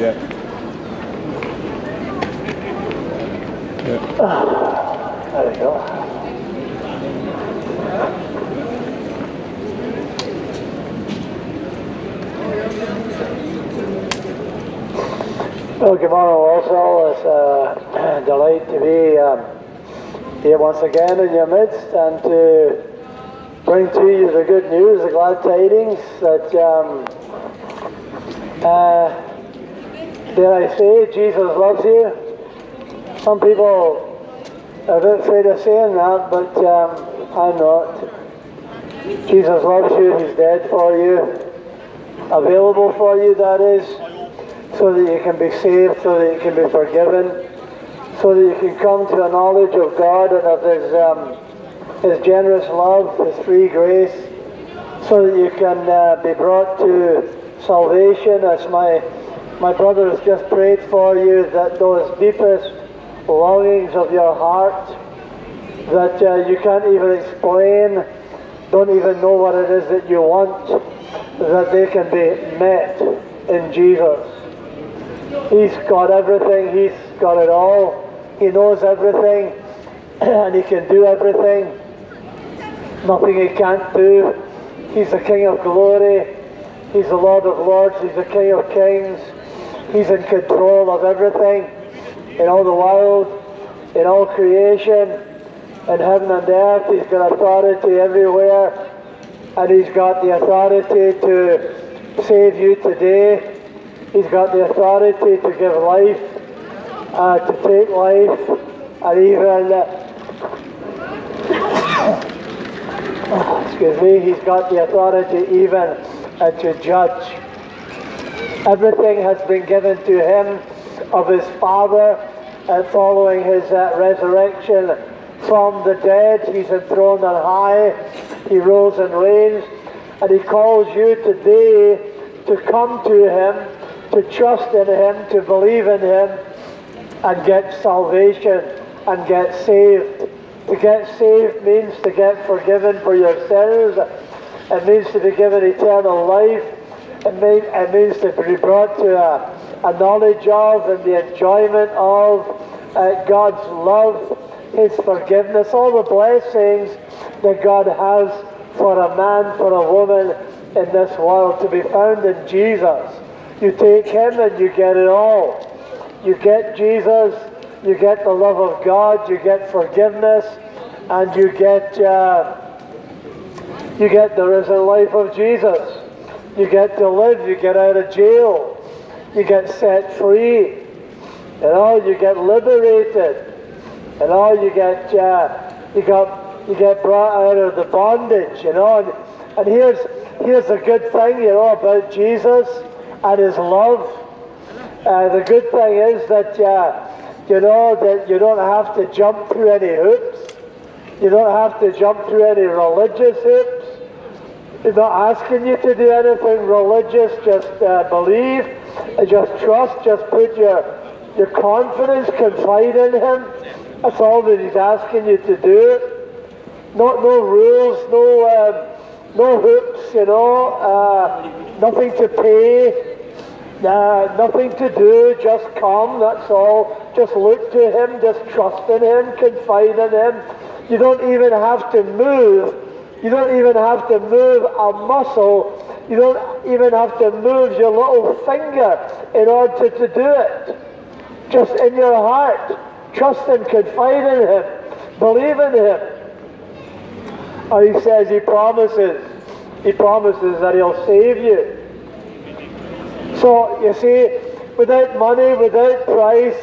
yeah. Yeah. There we go. Well, good morning also. It's a delight to be um, here once again in your midst and to bring to you the good news, the glad tidings that, um, uh, dare I say, Jesus loves you. Some people are afraid of saying that, but um, I'm not. Jesus loves you, He's dead for you, available for you, that is, so that you can be saved, so that you can be forgiven, so that you can come to a knowledge of God and of His, um, His generous love, His free grace, so that you can uh, be brought to salvation as my, my brothers just prayed for you, that those deepest longings of your heart that uh, you can't even explain, don't even know what it is that you want, that they can be met in Jesus. He's got everything, He's got it all, He knows everything, and He can do everything. Nothing He can't do. He's the King of glory, He's the Lord of lords, He's the King of kings, He's in control of everything in all the world, in all creation, in heaven and earth. He's got authority everywhere, and He's got the authority to save you today. He's got the authority to give life, uh, to take life, and even, uh, excuse me, He's got the authority even uh, to judge. Everything has been given to Him of his Father uh, following his uh, resurrection from the dead. He's enthroned on high. He rules and reigns. And he calls you today to come to him, to trust in him, to believe in him, and get salvation and get saved. To get saved means to get forgiven for your sins. It means to be given eternal life. It means, it means to be brought to a, a knowledge of and the enjoyment of uh, God's love, His forgiveness, all the blessings that God has for a man, for a woman in this world to be found in Jesus. You take Him and you get it all. You get Jesus, you get the love of God, you get forgiveness, and you get uh, you get the risen life of Jesus. You get to live, you get out of jail, you get set free, and all you get liberated, and all you get uh, you got you get brought out of the bondage, you know. And, and here's here's the good thing, you know, about Jesus and His love. Uh, the good thing is that uh, you know that you don't have to jump through any hoops. You don't have to jump through any religious hoops. He's not asking you to do anything religious. Just uh, believe, just trust, just put your your confidence, confide in Him. That's all that He's asking you to do. No, no rules, no, um, no hoops, you know. Uh, nothing to pay. Uh, nothing to do, just come, that's all. Just look to Him, just trust in Him, confide in Him. You don't even have to move you don't even have to move a muscle. You don't even have to move your little finger in order to, to do it. Just in your heart. Trust and confide in Him. Believe in Him. And He says He promises. He promises that He'll save you. So, you see, without money, without price,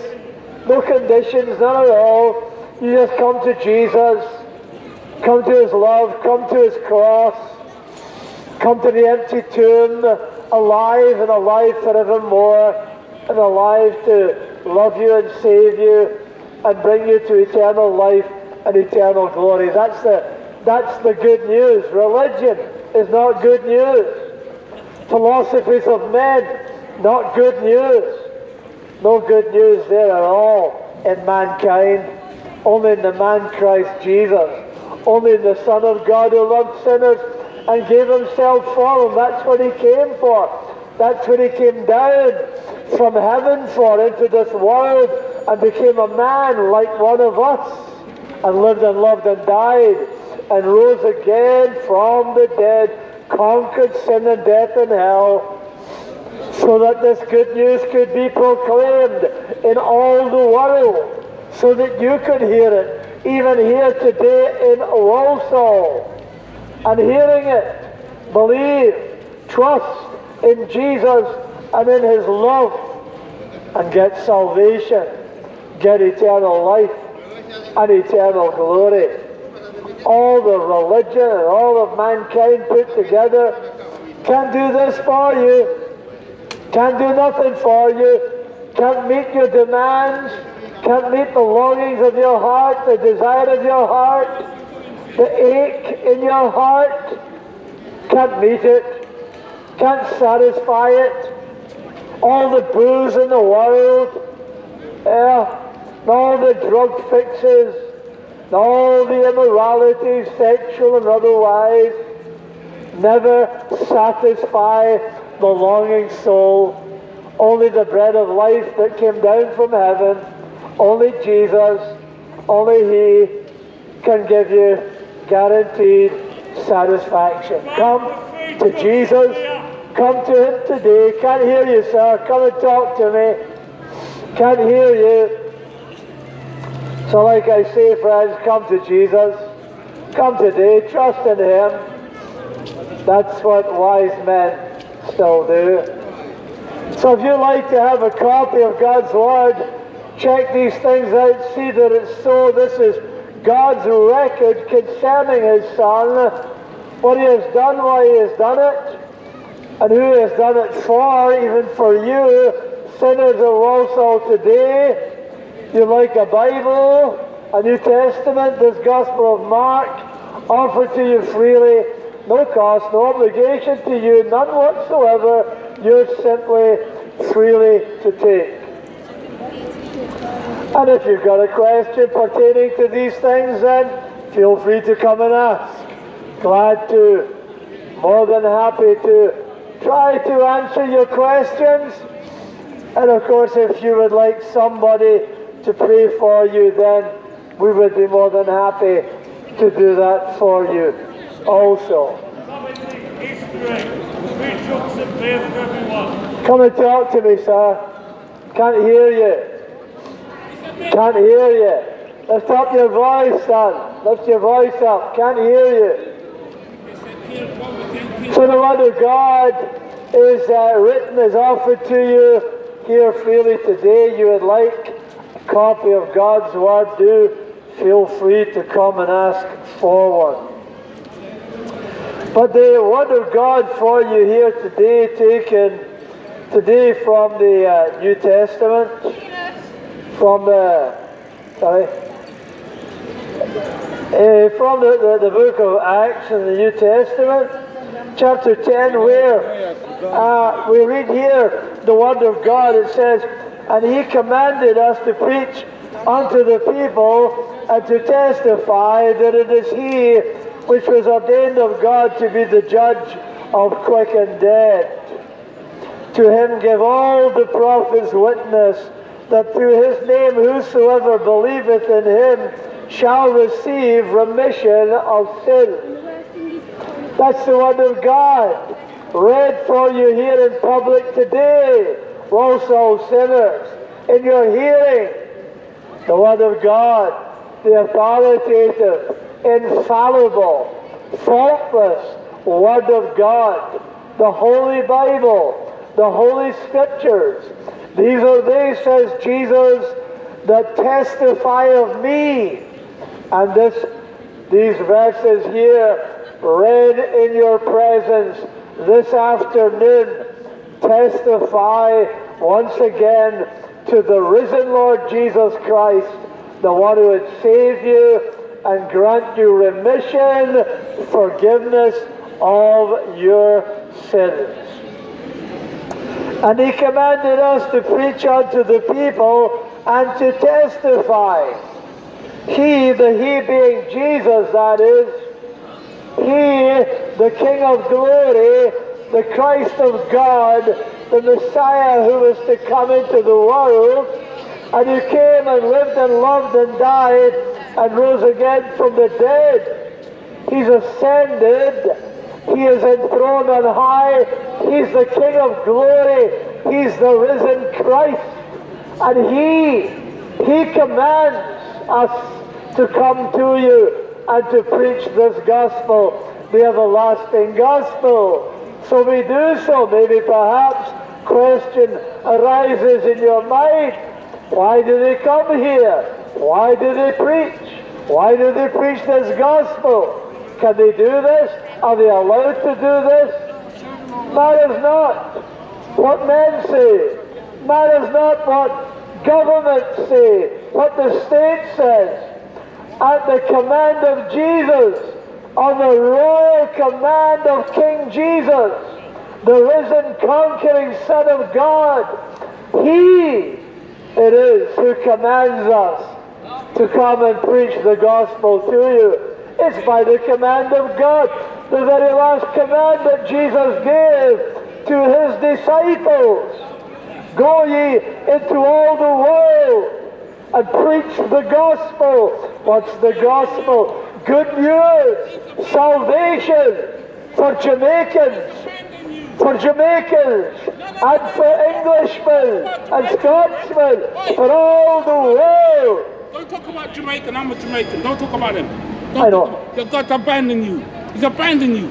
no conditions, none at all, you just come to Jesus Come to his love, come to his cross, come to the empty tomb, alive and alive forevermore, and alive to love you and save you and bring you to eternal life and eternal glory. That's the, that's the good news. Religion is not good news. Philosophies of men, not good news. No good news there at all in mankind, only in the man Christ Jesus. Only the Son of God who loved sinners and gave himself for them. That's what he came for. That's what he came down from heaven for into this world and became a man like one of us and lived and loved and died and rose again from the dead, conquered sin and death and hell, so that this good news could be proclaimed in all the world, so that you could hear it, even here today in Walsall. And hearing it, believe, trust in Jesus and in his love, and get salvation, get eternal life and eternal glory. All the religion and all of mankind put together can't do this for you. Can't do nothing for you. Can't meet your demands. Can't meet the longings of your heart, the desire of your heart, the ache in your heart. Can't meet it. Can't satisfy it. All the booze in the world. Yeah. All the drug fixes. All the immorality, sexual and otherwise. Never satisfy the longing soul. Only the bread of life that came down from heaven, only Jesus, only He can give you guaranteed satisfaction. Come to Jesus. Come to Him today. Can't hear you, sir. Come and talk to me. Can't hear you. So, like I say, friends, come to Jesus. Come today. Trust in Him. That's what wise men still do. So if you'd like to have a copy of God's Word, check these things out, see that it's so. This is God's record concerning His Son, what He has done, why He has done it, and who He has done it for, even for you, sinners of Walsall today. You like a Bible, a New Testament, this Gospel of Mark, offered to you freely no cost, no obligation to you, none whatsoever. You're simply freely to take. And if you've got a question pertaining to these things, then feel free to come and ask. Glad to, more than happy to try to answer your questions. And of course, if you would like somebody to pray for you, then we would be more than happy to do that for you also. Come and talk to me, sir. Can't hear you. Can't hear you. Lift up your voice, son. Lift your voice up. Can't hear you. So the word of God is uh, written, is offered to you here freely today. You would like a copy of God's word, do feel free to come and ask for one. But the word of God for you here today, taken today from the uh, New Testament, from the sorry, uh, from the, the, the, book of Acts in the New Testament, chapter 10, where uh, we read here the word of God. It says, And he commanded us to preach unto the people and to testify that it is he which was ordained of God to be the judge of quick and dead. To him give all the prophets witness that through his name whosoever believeth in him shall receive remission of sin. That's the word of God, read for you here in public today. Walsall, sinners, in your hearing, the word of God, the authoritative, infallible, faultless Word of God, the Holy Bible, the Holy Scriptures. These are they, says Jesus, that testify of me. And this, these verses here, read in your presence this afternoon, testify once again to the risen Lord Jesus Christ, the one who would save you and grant you remission, forgiveness of your sins. And he commanded us to preach unto the people and to testify. He, the He being Jesus, that is, He, the King of glory, the Christ of God, the Messiah who was to come into the world, and who came and lived and loved and died and rose again from the dead. He's ascended. He is enthroned on high. He's the King of glory. He's the risen Christ. And He, He commands us to come to you and to preach this gospel, the everlasting gospel. So we do so. Maybe perhaps question arises in your mind. Why do they come here? Why do they preach? Why do they preach this gospel? Can they do this? Are they allowed to do this? Matters not what men say. Matters not what governments say, what the state says. At the command of Jesus, on the royal command of King Jesus, the risen conquering Son of God, He it is who commands us to come and preach the gospel to you. It's by the command of God, the very last command that Jesus gave to his disciples. Go ye into all the world and preach the gospel. What's the gospel? Good news, salvation for Jamaicans, for Jamaicans, and for Englishmen and Scotsmen, for all the world. Don't talk about Jamaican. I'm a Jamaican. Don't talk about him. Don't I talk about- God's abandoned you. He's abandoned you.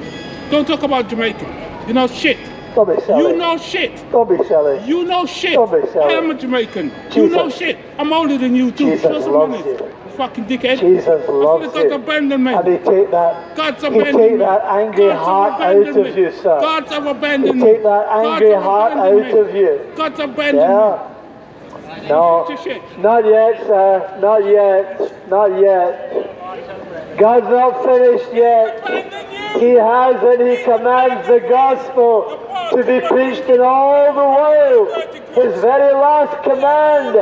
Don't talk about Jamaican. You know shit. Don't be silly. You know shit. Don't be silly. You know shit. Don't be silly. I am a Jamaican. You know shit. I'm older than you too. Jesus some loves money. you. Fucking dickhead. Jesus loves God's you. abandoned me. And he take that, God's he take that angry God's heart out of you, sir. God's have He abandoned me. take that God's angry heart out of you. God's abandoned Yeah. me. No, your not yet, sir. Not yet. Not yet. God's not finished yet. He has and he commands the gospel to be preached in all the world. His very last command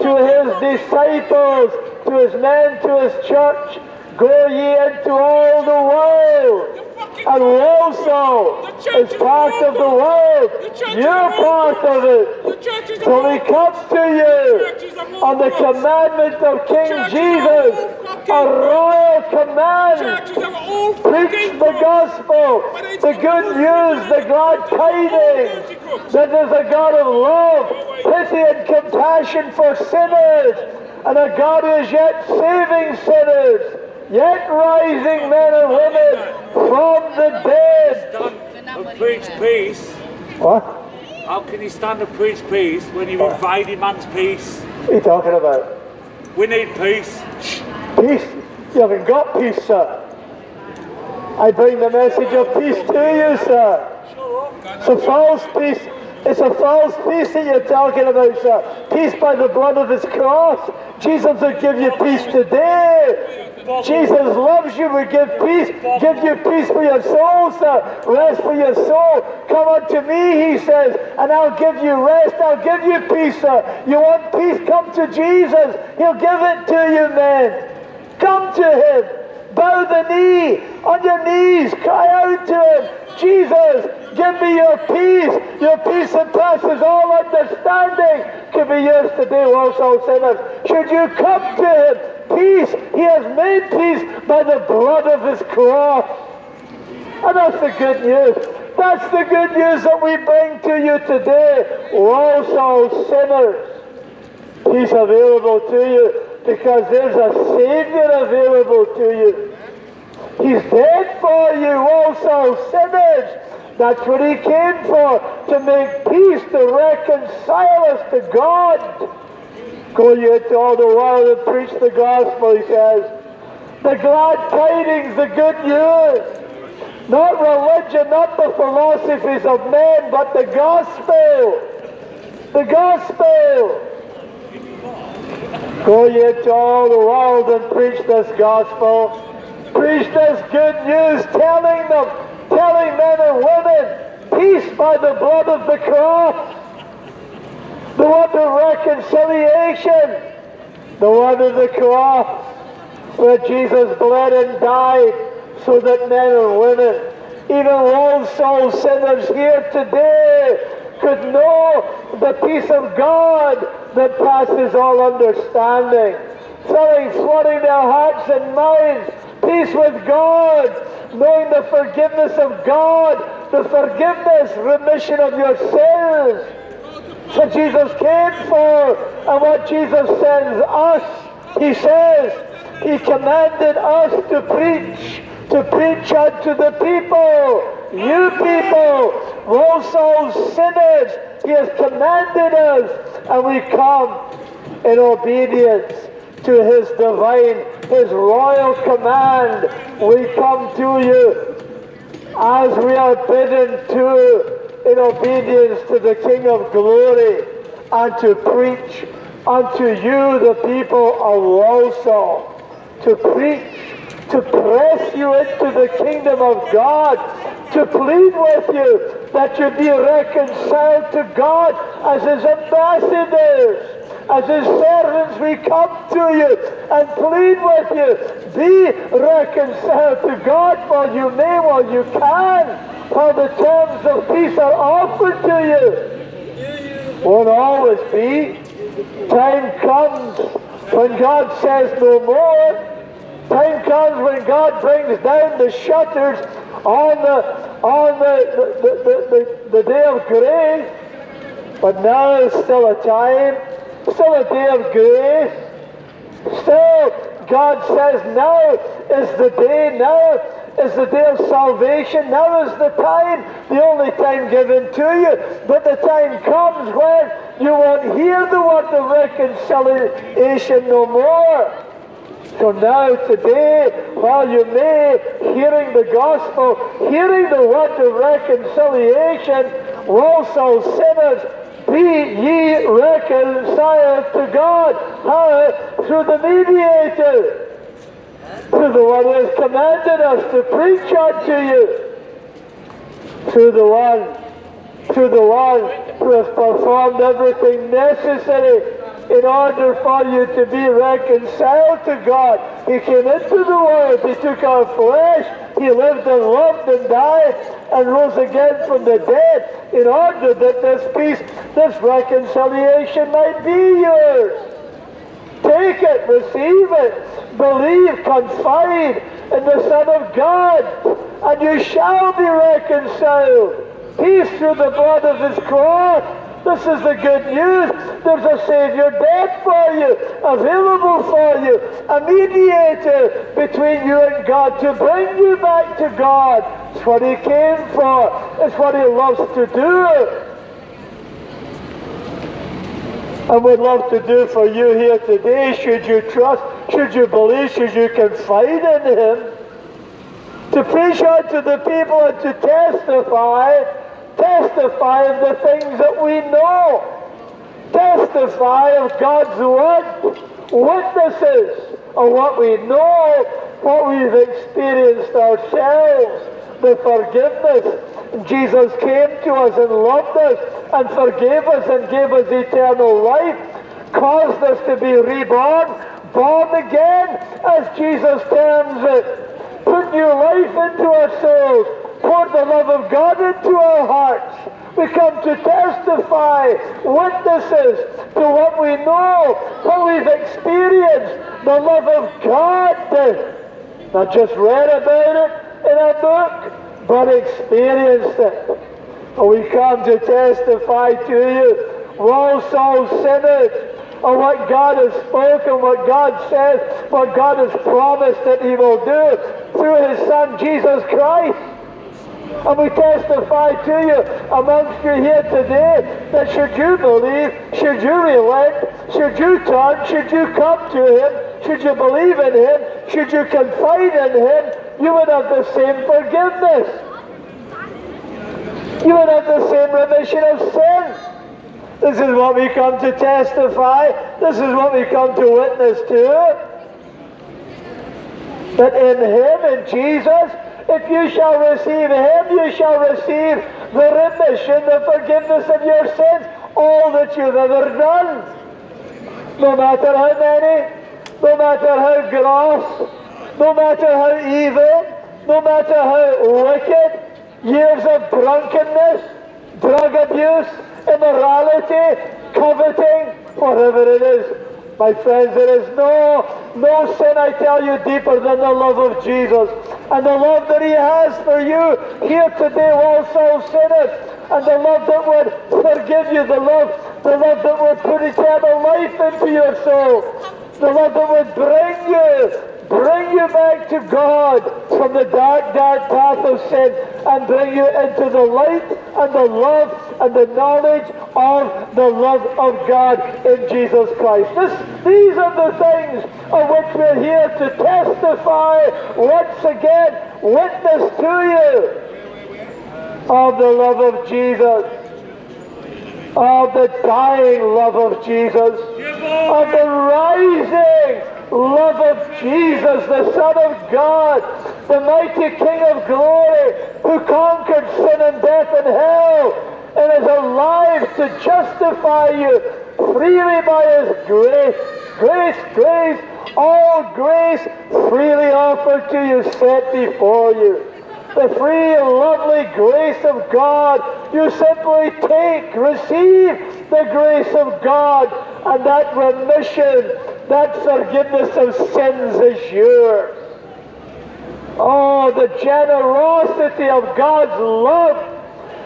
to his disciples, to his men, to his church, go ye into all the world. And Walsall is part of the world. You're part of it. The church is a So we move. come to you on the commandment of King Jesus, a royal command. Preach the gospel, the good news, the glad tidings. that there's a God of love, pity, and compassion for sinners, and a God who is yet saving sinners, yet rising men and women from the dead. and preach peace? What? How can you stand and preach peace when you're invading man's peace? What are you talking about? We need peace. Peace? You haven't got peace, sir. I bring the message of peace to you, sir. It's a false peace. It's a false peace that you're talking about, sir. Peace by the blood of his cross. Jesus will give you peace today. Jesus loves you, will give peace, give you peace for your soul, sir. Rest for your soul. Come unto me, he says, and I'll give you rest. I'll give you peace, sir. You want peace? Come to Jesus. He'll give it to you, man. Come to him. Bow the knee. On your knees. Cry out to him. Jesus, give me your peace. Your peace that passes all understanding can be yours today, Walsall sinners. Should you come to him, peace. He has made peace by the blood of his cross. And that's the good news. That's the good news that we bring to you today. Walsall sinners He's available to you because there's a Savior available to you. He's dead for you, Walsall sinners. That's what He came for, to make peace, to reconcile us to God. Go ye into all the world and preach the gospel, He says. The glad tidings, the good news. Not religion, not the philosophies of men, but the gospel. The gospel. Go ye into all the world and preach this gospel. Preach this good news, telling them, telling men and women, peace by the blood of the cross. The one of reconciliation. The one of the cross where Jesus bled and died so that men and women, even lost soul sinners here today, could know the peace of God that passes all understanding. Filling, flooding their hearts and minds. Peace with God, knowing the forgiveness of God, the forgiveness, remission of your sins. So Jesus came for, and what Jesus sends us, he says, he commanded us to preach, to preach unto the people, you people, Walsall sinners. He has commanded us, and we come in obedience to his divine, his royal command. We come to you as we are bidden to in obedience to the King of glory and to preach unto you, the people of Walsall, to preach, to press you into the kingdom of God, to plead with you that you be reconciled to God as his ambassadors. As his servants, we come to you and plead with you. Be reconciled to God while you may, while you can, while the terms of peace are offered to you. Won't always be. Time comes when God says no more. Time comes when God brings down the shutters on the on the, the, the, the, the day of grace. But now is still a time, day of grace. Still, God says now is the day, now is the day of salvation, now is the time, the only time given to you. But the time comes when you won't hear the word of reconciliation no more. So now, today, while you may, hearing the gospel, hearing the word of reconciliation, Walsall sinners, be ye reconciled to God. How? Through the mediator. Through the one who has commanded us to preach unto you. Through the one, through the one who has performed everything necessary in order for you to be reconciled to God. He came into the world, He took our flesh, He lived and loved and died and rose again from the dead in order that this peace, this reconciliation might be yours. Take it, receive it, believe, confide in the Son of God, and you shall be reconciled. Peace through the blood of His cross this is the good news. There's a Savior dead for you, available for you, a mediator between you and God to bring you back to God. It's what He came for. It's what He loves to do. And would love to do for you here today, should you trust, should you believe, should you confide in Him. To preach out to the people and to testify testify of the things that we know, testify of God's word, witnesses of what we know, what we've experienced ourselves, the forgiveness. Jesus came to us and loved us and forgave us and gave us eternal life, caused us to be reborn, born again, as Jesus terms it, put new life into our poured the love of God into our hearts. We come to testify, witnesses to what we know, what we've experienced, the love of God. Not just read about it in a book, but experienced it. And we come to testify to you, Walsall sinners, of what God has spoken, what God says, what God has promised that He will do through His Son Jesus Christ. And we testify to you amongst you here today that should you believe, should you relent, should you turn, should you come to Him, should you believe in Him, should you confide in Him, you would have the same forgiveness. You would have the same remission of sin. This is what we come to testify. This is what we come to witness to. That in Him, in Jesus, if you shall receive him, you shall receive the remission, the forgiveness of your sins, all that you've ever done. No matter how many, no matter how gross, no matter how evil, no matter how wicked, years of drunkenness, drug abuse, immorality, coveting, whatever it is. My friends, there is no, no sin, I tell you, deeper than the love of Jesus. And the love that he has for you here today, Walsall sinners. And the love that would forgive you, the love, the love that would put eternal life into your soul. The love that would bring you bring you back to God from the dark, dark path of sin and bring you into the light and the love and the knowledge of the love of God in Jesus Christ. This, these are the things of which we're here to testify once again, witness to you of the love of Jesus, of the dying love of Jesus, of the rising love of Jesus, the Son of God, the mighty King of glory, who conquered sin and death and hell, and is alive to justify you freely by His grace. Grace, grace, all grace freely offered to you, set before you. The free and lovely grace of God. You simply take, receive the grace of God, and that remission that forgiveness of sins is yours. Oh, the generosity of God's love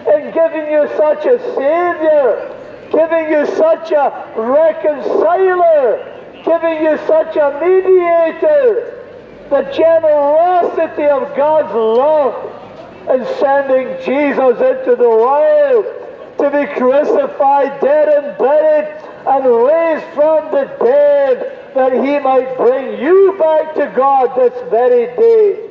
in giving you such a Savior, giving you such a reconciler, giving you such a mediator. The generosity of God's love in sending Jesus into the world to be crucified, dead and buried, and raised from the dead that he might bring you back to God this very day.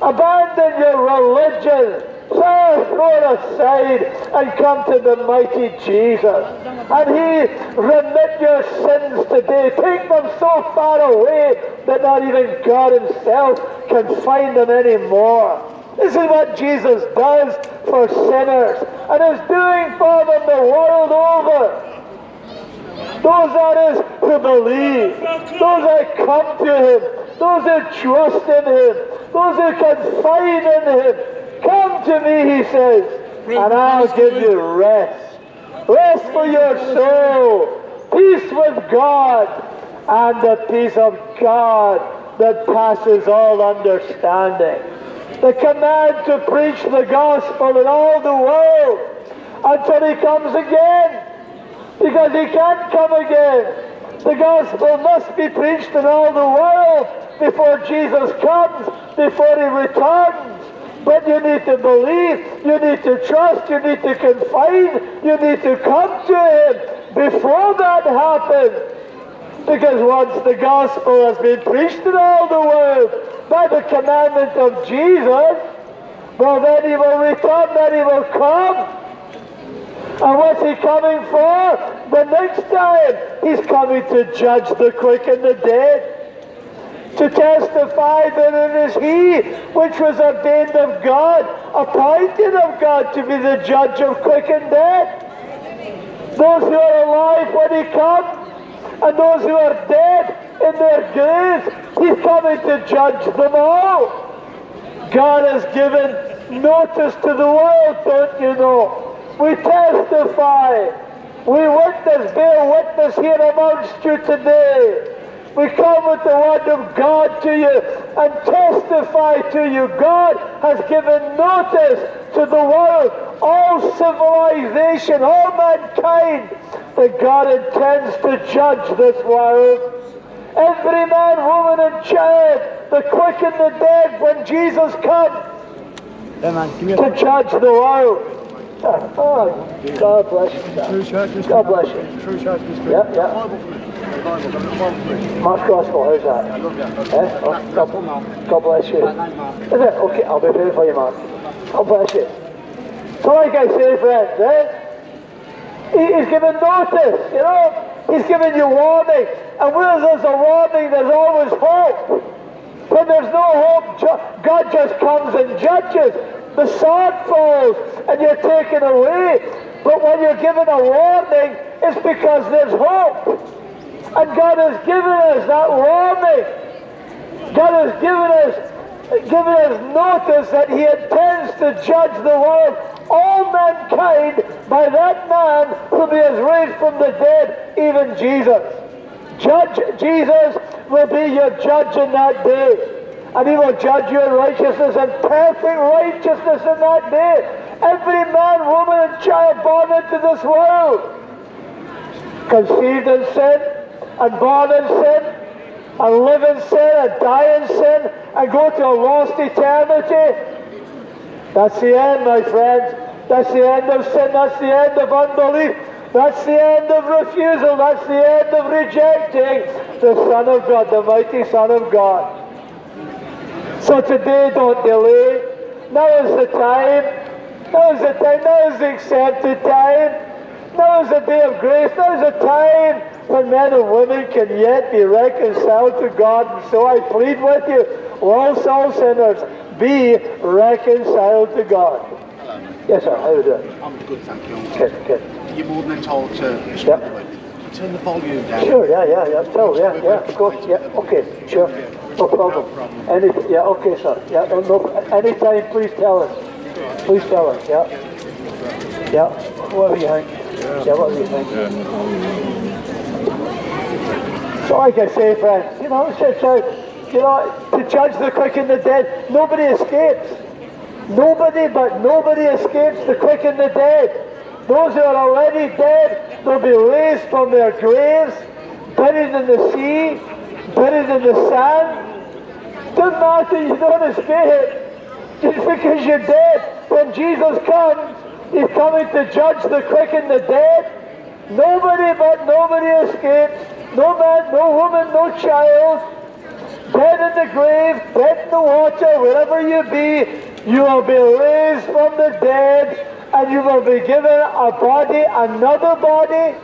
Abandon your religion. Throw it aside and come to the mighty Jesus. And he remit your sins today. Take them so far away that not even God himself can find them anymore. This is what Jesus does for sinners and is doing for them the world over. Those that is who believe, those that come to Him, those that trust in Him, those that confide in Him. Come to me, He says, and I'll give you rest. Rest for your soul, peace with God, and the peace of God that passes all understanding. The command to preach the gospel in all the world until He comes again because he can't come again. The gospel must be preached in all the world before Jesus comes, before he returns. But you need to believe, you need to trust, you need to confide, you need to come to him before that happens. Because once the gospel has been preached in all the world by the commandment of Jesus, well then he will return, then he will come, and what's he coming for? The next time he's coming to judge the quick and the dead. To testify that it is he which was ordained of God, appointed of God to be the judge of quick and dead. Those who are alive when he comes, and those who are dead in their graves, he's coming to judge them all. God has given notice to the world, don't you know? We testify. We witness, bear witness here amongst you today. We come with the word of God to you and testify to you. God has given notice to the world, all civilization, all mankind, that God intends to judge this world. Every man, woman, and child, the quick and the dead, when Jesus comes to judge the world. Oh, God bless you. God bless you. True church mystery. Yeah, yeah. Mark Gospel, how's that? I love that. Eh? Oh, God, bless you. Is it? Okay, I'll be praying for you, Mark. God bless you. So like I say, friends, eh? He, he's given notice, you know? He's given you warning. And where there's a warning, there's always hope. When there's no hope, God just comes and judges. The sword falls and you're taken away. But when you're given a warning, it's because there's hope. And God has given us that warning. God has given us given us notice that He intends to judge the world all mankind by that man whom he has raised from the dead, even Jesus. Judge Jesus will be your judge in that day. And he will judge you in righteousness and perfect righteousness in that day. Every man, woman, and child born into this world, conceived in sin, and born in sin, and live in sin, and die in sin, and go to a lost eternity. That's the end, my friends. That's the end of sin. That's the end of unbelief. That's the end of refusal. That's the end of rejecting the Son of God, the mighty Son of God. So today, don't delay. Now is the time. Now is the time. Now is the accepted time. Now is the day of grace. Now is the time when men and women can yet be reconciled to God. And so I plead with you, Walsall sinners, be reconciled to God. Yes, sir. How are you doing? I'm good, thank you. Good, good. You're more than entitled to Yep. to it. Turn the volume down. Sure, yeah, yeah, yeah. So, yeah, yeah, of course, yeah. Okay, sure. No problem. Any, yeah, okay, sir. Yeah, no, no, anytime, please tell us. Please tell us, yeah. Yeah, whatever you think. Yeah, whatever you think. So like I say, friends, you know, it's, it's, uh, you know, to judge the quick and the dead, nobody escapes. Nobody, but nobody escapes the quick and the dead. Those who are already dead, they'll be raised from their graves, buried in the sea, buried in the sand. Doesn't matter, you don't escape. Just because you're dead, when Jesus comes, he's coming to judge the quick and the dead. Nobody but nobody escapes. No man, no woman, no child. Dead in the grave, dead in the water, wherever you be, you will be raised from the dead and you will be given a body, another body.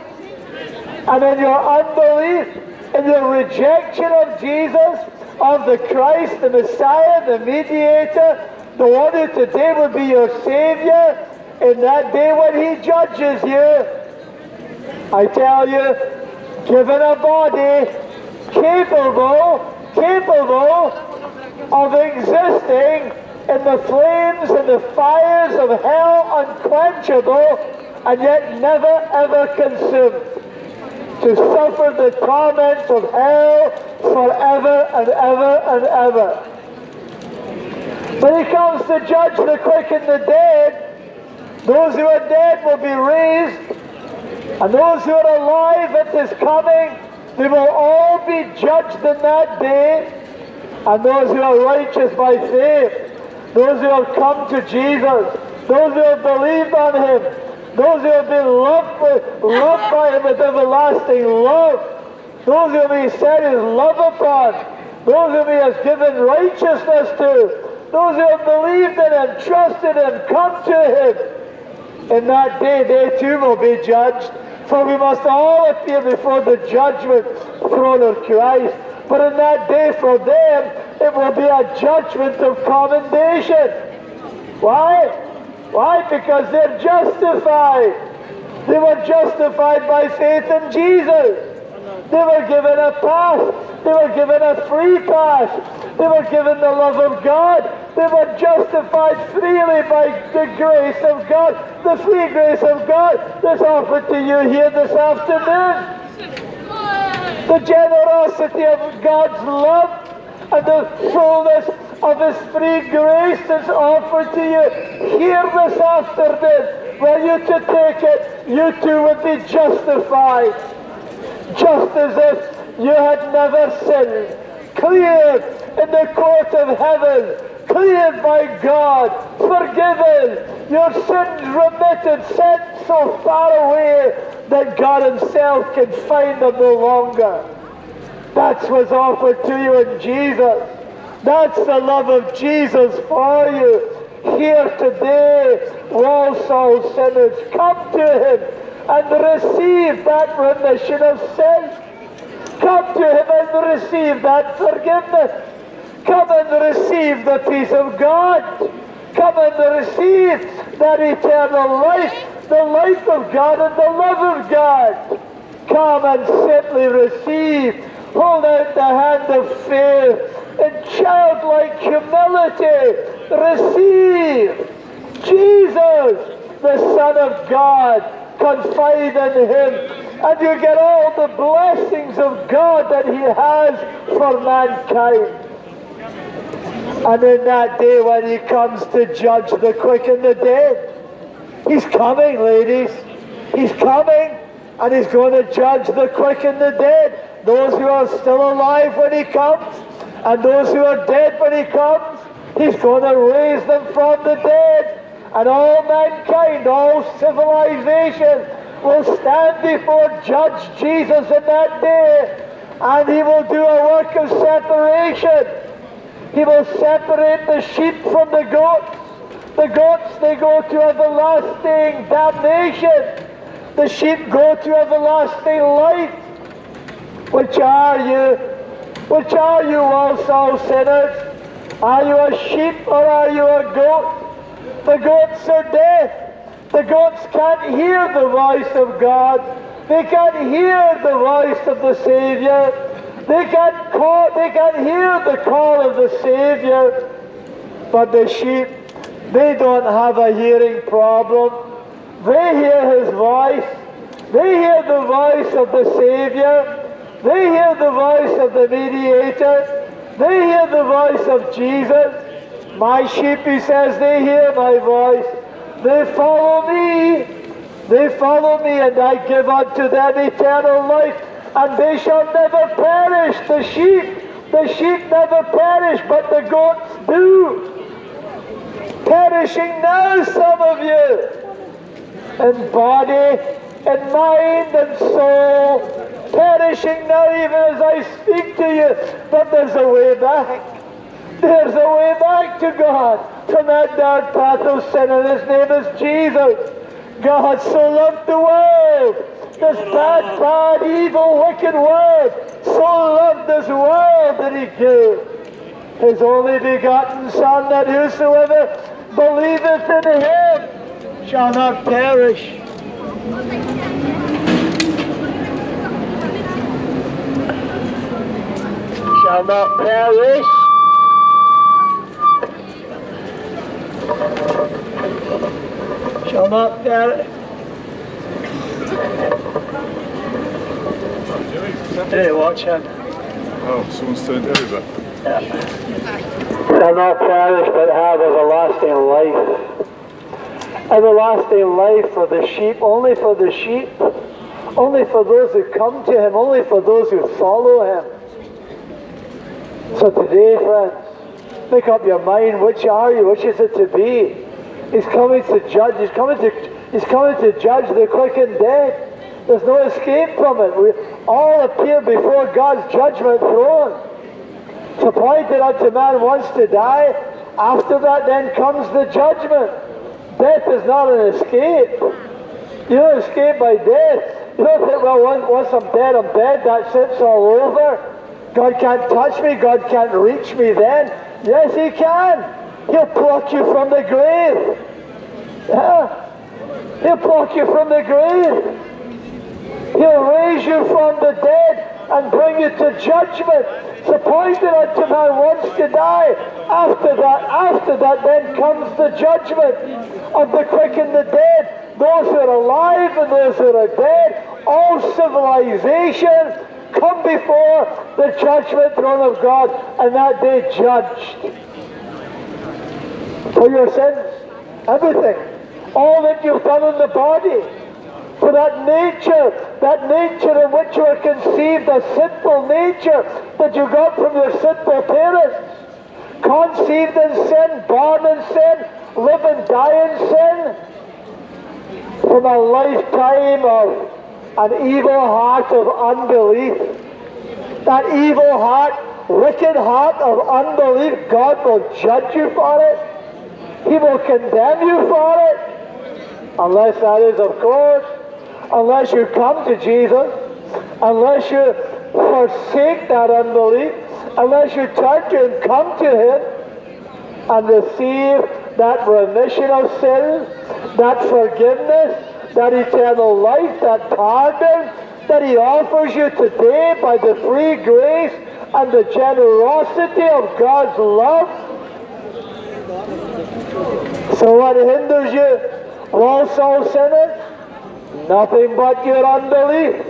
And in your unbelief, in your rejection of Jesus, of the Christ, the Messiah, the mediator, the one who today will be your Savior, in that day when He judges you, I tell you, given a body capable, capable of existing in the flames and the fires of hell unquenchable and yet never ever consumed. To suffer the torments of hell forever and ever and ever. When he comes to judge the quick and the dead, those who are dead will be raised, and those who are alive at his coming, they will all be judged in that day. And those who are righteous by faith, those who have come to Jesus, those who have believed on him, those who have been loved, with, loved by him with everlasting love, those whom he set his love upon, those whom he has given righteousness to, those who have believed in him, trusted him, come to him. In that day, they too will be judged. For we must all appear before the judgment throne of Christ. But in that day for them, it will be a judgment of commendation. Why? Why? Because they're justified. They were justified by faith in Jesus. They were given a pass. They were given a free pass. They were given the love of God. They were justified freely by the grace of God, the free grace of God that's offered to you here this afternoon. The generosity of God's love and the fullness of His free grace that's offered to you here this afternoon. Were you to take it, you too would be justified just as if you had never sinned, cleared in the court of heaven, cleared by God, forgiven, your sins remitted, sent so far away that God Himself can find them no longer. That's what's offered to you in Jesus. That's the love of Jesus for you. Here today, Walsall sinners, come to Him and receive that remission of sin. Come to Him and receive that forgiveness. Come and receive the peace of God. Come and receive that eternal life, the life of God and the love of God. Come and simply receive. Hold out the hand of faith in childlike humility. Receive Jesus the Son of God. Confide in Him, and you get all the blessings of God that He has for mankind. And in that day when He comes to judge the quick and the dead, He's coming, ladies. He's coming, and He's going to judge the quick and the dead. Those who are still alive when He comes, and those who are dead when He comes. He's going to raise them from the dead. And all mankind, all civilization will stand before Judge Jesus in that day. And he will do a work of separation. He will separate the sheep from the goats. The goats, they go to everlasting damnation. The sheep go to everlasting life. Which are you? Which are you, Walsall sinners? Are you a sheep or are you a goat? The goats are deaf. The goats can't hear the voice of God. They can't hear the voice of the Savior. They can't call, they can't hear the call of the Savior. But the sheep, they don't have a hearing problem. They hear his voice. They hear the voice of the Savior. They hear the voice of the mediator. They hear the voice of Jesus. My sheep, he says, they hear my voice. They follow me. They follow me, and I give unto them eternal life, and they shall never perish. The sheep, the sheep never perish, but the goats do. Perishing now, some of you, in body, in mind, and soul perishing now even as I speak to you, but there's a way back. There's a way back to God from that dark path of sin, and his name is Jesus. God so loved the world, this bad, bad, evil, wicked world, so loved this world that he gave his only begotten Son, that whosoever believeth in him shall not perish, shall not perish. Shall not perish. Hey, watch him. Oh, someone's turned over. Shall not perish but have everlasting life. Everlasting life for the sheep, only for the sheep, only for those who come to him, only for those who follow him. So today, friends, make up your mind. Which are you? Which is it to be? He's coming to judge. He's coming to. He's coming to judge the quick and dead. There's no escape from it. We all appear before God's judgment throne. It's appointed unto man once to die. After that, then comes the judgment. Death is not an escape. You don't escape by death. You don't think, well, once I'm dead, I'm dead. That's it. It's all over. God can't touch me. God can't reach me then. Yes, He can. He'll pluck you from the grave. Yeah. He'll pluck you from the grave. He'll raise you from the dead and bring you to judgment. It's appointed unto man once to die. After that, after that, then comes the judgment of the quick and the dead. Those who are alive and those who are dead. All civilization come before the judgment throne of God and that day judged. For your sins, everything, all that you've done in the body, for that nature, that nature in which you were conceived, a sinful nature that you got from your sinful parents, conceived in sin, born in sin, live and die in sin, from a lifetime of an evil heart of unbelief. That evil heart, wicked heart of unbelief, God will judge you for it. He will condemn you for it. Unless that is, of course, unless you come to Jesus, unless you forsake that unbelief, unless you turn to Him, come to Him, and receive that remission of sins, that forgiveness, that eternal life, that pardon that He offers you today by the free grace and the generosity of God's love. So what hinders you? Walsall sinners? Nothing but your unbelief.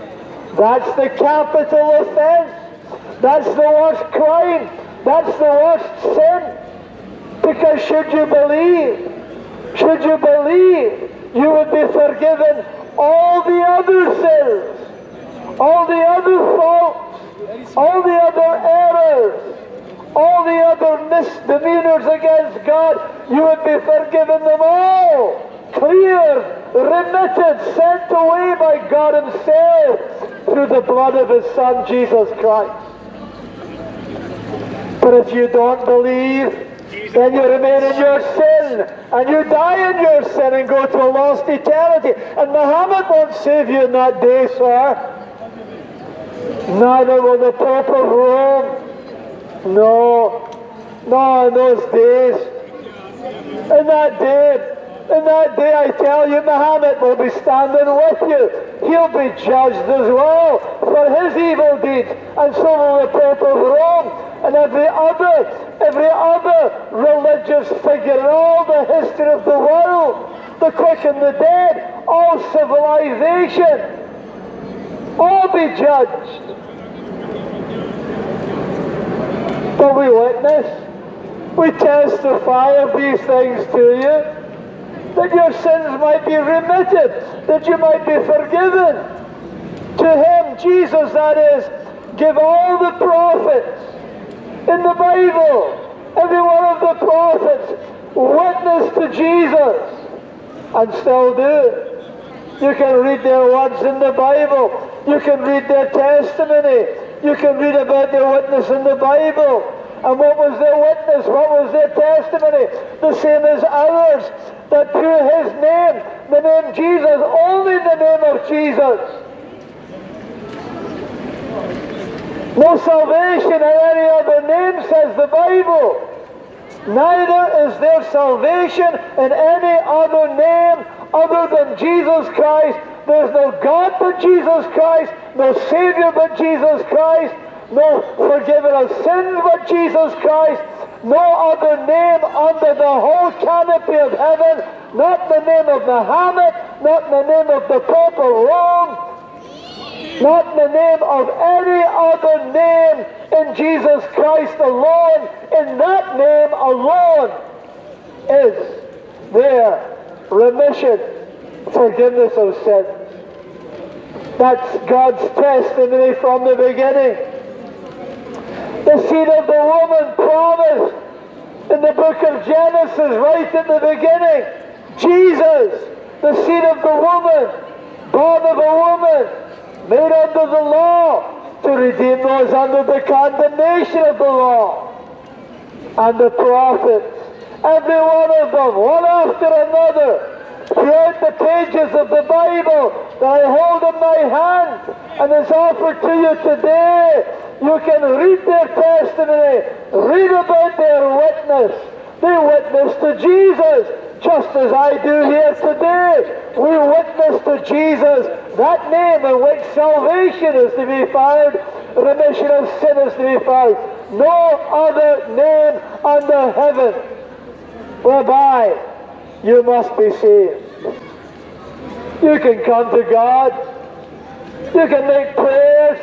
That's the capital offense. That's the worst crime. That's the worst sin. Because should you believe, should you believe, you would be forgiven all the other sins, all the other faults, all the other errors, all the other misdemeanors against God, you would be forgiven them all. Clear, remitted, sent away by God Himself through the blood of His Son, Jesus Christ. But if you don't believe, then you remain in your sin, and you die in your sin and go to a lost eternity. And Muhammad won't save you in that day, sir. Neither will the Pope of Rome. No, no, in those days. In that day, in that day, I tell you, Muhammad will be standing with you. He'll be judged as well for his evil deeds, and so will the Pope of Rome and every other, every other religious figure in all the history of the world, the quick and the dead, all civilization, all be judged. But we witness, we testify of these things to you that your sins might be remitted, that you might be forgiven. To him, Jesus, that is, give all the prophets in the Bible, every one of the prophets, witness to Jesus, and still do. You can read their words in the Bible. You can read their testimony. You can read about their witness in the Bible. And what was their witness? What was their testimony? The same as ours. That through his name, the name Jesus, only the name of Jesus. No salvation in any other name, says the Bible. Neither is there salvation in any other name other than Jesus Christ. There's no God but Jesus Christ, no Savior but Jesus Christ, no forgiver of sins but Jesus Christ, no other name under the whole canopy of heaven, not the name of Muhammad, not the name of the Pope of Rome, not the name of any other name in Jesus Christ alone. In that name alone is there remission, forgiveness of sin. That's God's testimony from the beginning. The seed of the woman promised in the book of Genesis, right at the beginning. Jesus, the seed of the woman, born of a woman, made under the law to redeem those under the condemnation of the law. And the prophets, every one of them, one after another, throughout the pages of the Bible that I hold in my hand and is offered to you today, you can read their testimony, read about their witness. They witness to Jesus, just as I do here today. We witness to Jesus, that name in which salvation is to be found, remission of sin is to be found. No other name under heaven whereby you must be saved. You can come to God. You can make prayers.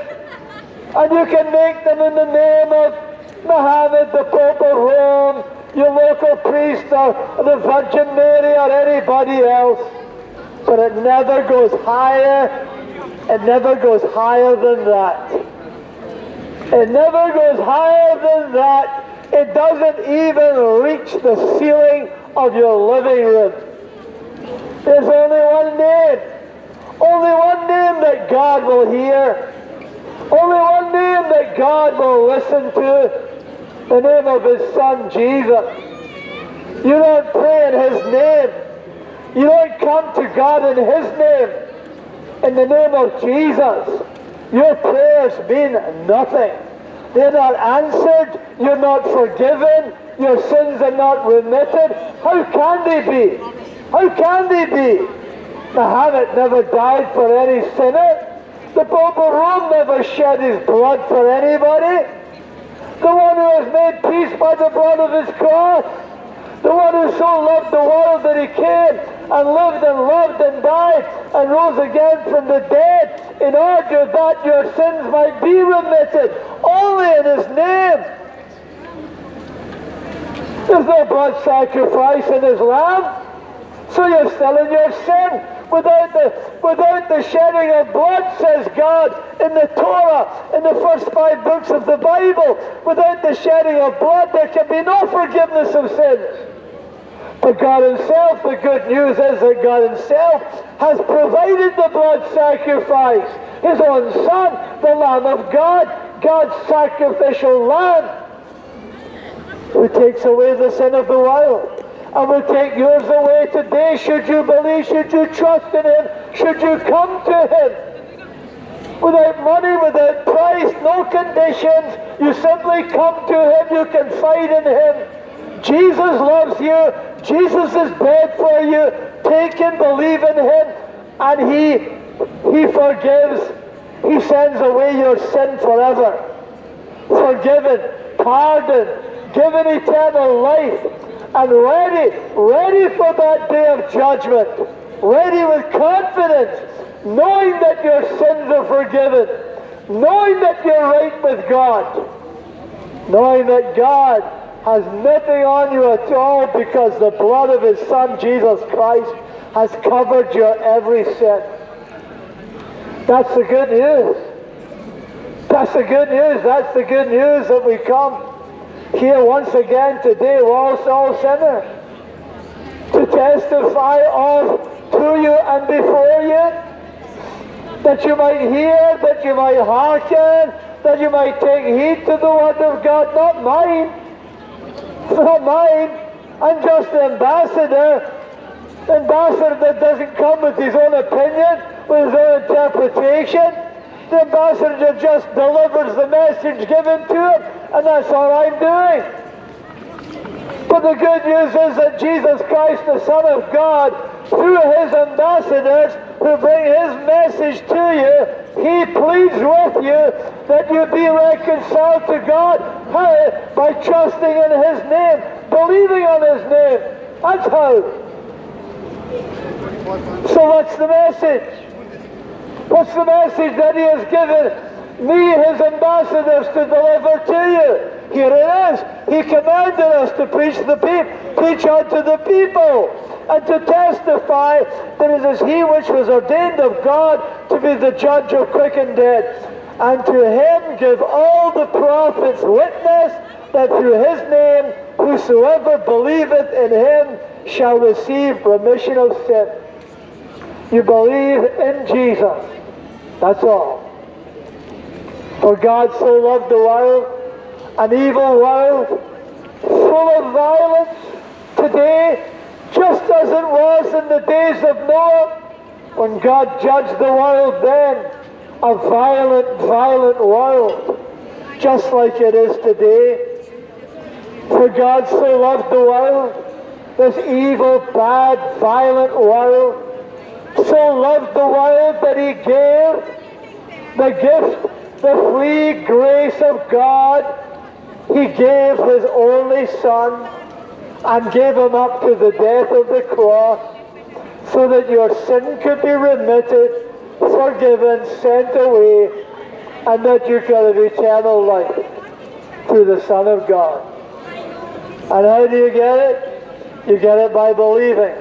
And you can make them in the name of Mohammed, the Pope of Rome, your local priest, or the Virgin Mary, or anybody else. But it never goes higher. It never goes higher than that. It never goes higher than that. It doesn't even reach the ceiling of your living room. There's only one name. Only one name that God will hear. Only one name that God will listen to, the name of His Son, Jesus. You don't pray in His name. You don't come to God in His name, in the name of Jesus. Your prayers mean nothing. They're not answered. You're not forgiven. Your sins are not remitted. How can they be? How can they be? Muhammad never died for any sinner. The Pope of Rome never shed his blood for anybody. The one who has made peace by the blood of his cross. The one who so loved the world that he came and lived and loved and died and rose again from the dead in order that your sins might be remitted only in his name. There's no blood sacrifice in his. So you're still in your sin. Without the, without the shedding of blood, says God in the Torah, in the first five books of the Bible, without the shedding of blood, there can be no forgiveness of sins. But God Himself, the good news is that God Himself has provided the blood sacrifice. His own Son, the Lamb of God, God's sacrificial Lamb, who takes away the sin of the world and will take yours away today should you believe, should you trust in Him, should you come to Him. Without money, without price, no conditions, you simply come to Him, you confide in Him. Jesus loves you, Jesus is dead for you, take and believe in Him, and He, He forgives, He sends away your sin forever. Forgiven, pardoned, given eternal life, and ready, ready for that day of judgment, ready with confidence, knowing that your sins are forgiven, knowing that you're right with God, knowing that God has nothing on you at all because the blood of His Son, Jesus Christ, has covered your every sin. That's the good news. That's the good news. That's the good news that we come here once again today, we're all to testify of to you and before you, that you might hear, that you might hearken, that you might take heed to the word of God, not mine, not mine. I'm just an ambassador, ambassador that doesn't come with his own opinion, with his own interpretation. The ambassador just delivers the message given to him, and that's all I'm doing. But the good news is that Jesus Christ, the Son of God, through his ambassadors who bring his message to you, he pleads with you that you be reconciled to God by trusting in his name, believing on his name. That's how. So what's the message? What's the message that he has given me, his ambassadors, to deliver to you? Here it is. He commanded us to preach the people, preach unto the people, and to testify that it is he which was ordained of God to be the judge of quick and dead. And to him give all the prophets witness that through his name whosoever believeth in him shall receive remission of sin. You believe in Jesus. That's all. For God so loved the world, an evil world, full of violence today, just as it was in the days of Noah, when God judged the world then, a violent, violent world, just like it is today. For God so loved the world, this evil, bad, violent world, so loved the world that he gave the gift, the free grace of God. He gave his only Son and gave him up to the death of the cross so that your sin could be remitted, forgiven, sent away, and that you could have eternal life through the Son of God. And how do you get it? You get it by believing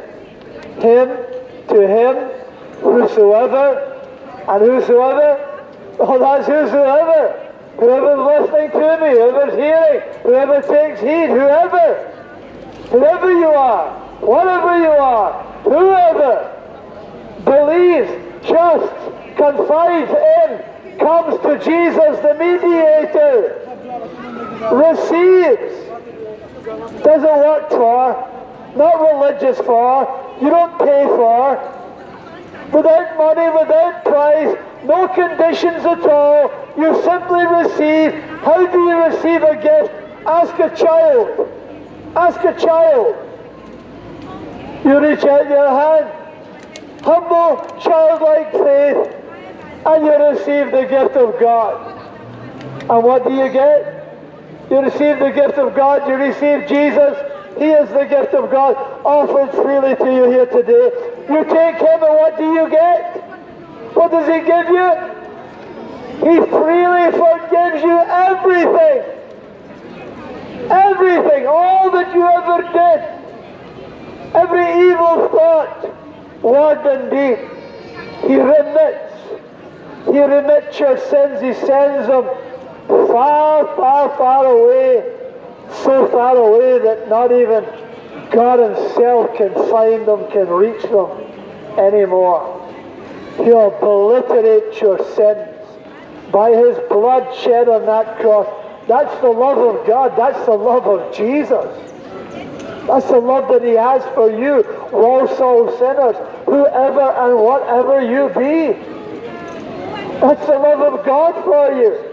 Him to him, whosoever, and whosoever, oh, that's whosoever. Whoever's listening to me, whoever's hearing, whoever takes heed, whoever, whoever you are, whatever you are, whoever believes, trusts, confides in, comes to Jesus the mediator, receives, doesn't work for, not religious for, you don't pay for, without money, without price, no conditions at all. You simply receive. How do you receive a gift? Ask a child. Ask a child. You reach out your hand, humble, childlike faith, and you receive the gift of God. And what do you get? You receive the gift of God, you receive Jesus, He is the gift of God offered freely to you here today. You take him and what do you get? What does he give you? He freely forgives you everything. Everything, all that you ever did. Every evil thought, word and deed. He remits. He remits your sins. He sends them far, far, far away. So far away that not even God Himself can find them, can reach them anymore. He'll obliterate your sins by His blood shed on that cross. That's the love of God. That's the love of Jesus. That's the love that He has for you, all soul sinners, whoever and whatever you be. That's the love of God for you.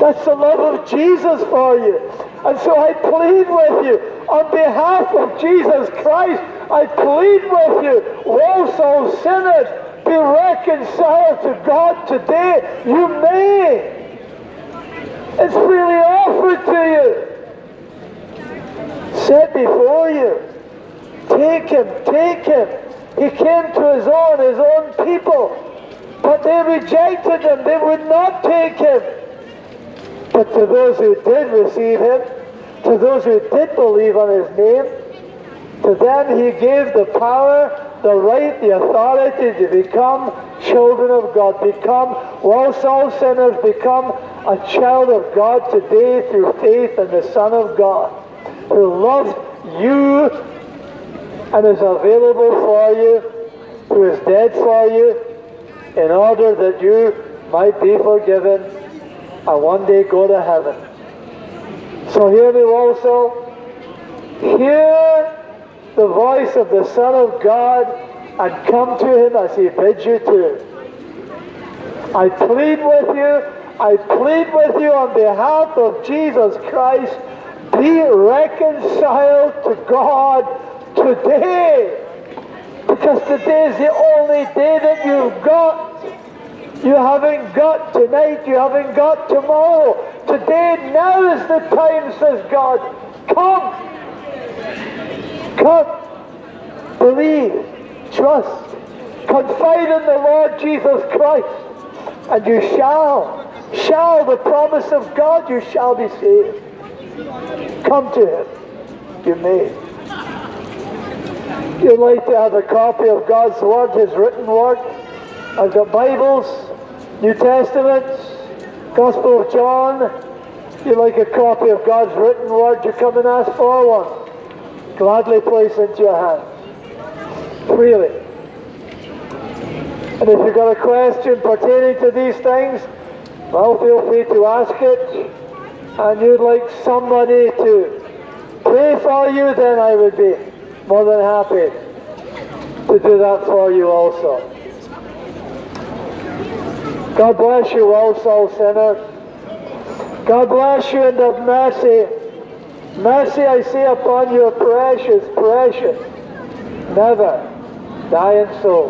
That's the love of Jesus for you. And so I plead with you, on behalf of Jesus Christ, I plead with you, Walsall sinners, be reconciled to God today. You may. It's freely offered to you. Set before you. Take him, take him. He came to his own, his own people. But they rejected him. They would not take him. But to those who did receive him, to those who did believe on his name, to them he gave the power, the right, the authority to become children of God, become, Walsall sinners, become a child of God today through faith in the Son of God, who loved you and is available for you, who is dead for you, in order that you might be forgiven and one day go to heaven. So hear me Walsall. Hear the voice of the Son of God and come to him as he bids you to. I plead with you, I plead with you on behalf of Jesus Christ, be reconciled to God today. Because today is the only day that you've got. You haven't got tonight, you haven't got tomorrow. Today, now is the time, says God. Come. Come. Believe. Trust. Confide in the Lord Jesus Christ. And you shall, shall, the promise of God, you shall be saved. Come to Him. You may. You'd like to have a copy of God's Word, His written Word. I've got Bibles, New Testament, Gospel of John. If You'd like a copy of God's written Word, you come and ask for one. Gladly place into your hands. Freely. And if you've got a question pertaining to these things, well, feel free to ask it. And you'd like somebody to pray for you, then I would be more than happy to do that for you also. God bless you Walsall, sinner. God bless you and have mercy. Mercy I see upon your precious, precious, never dying soul.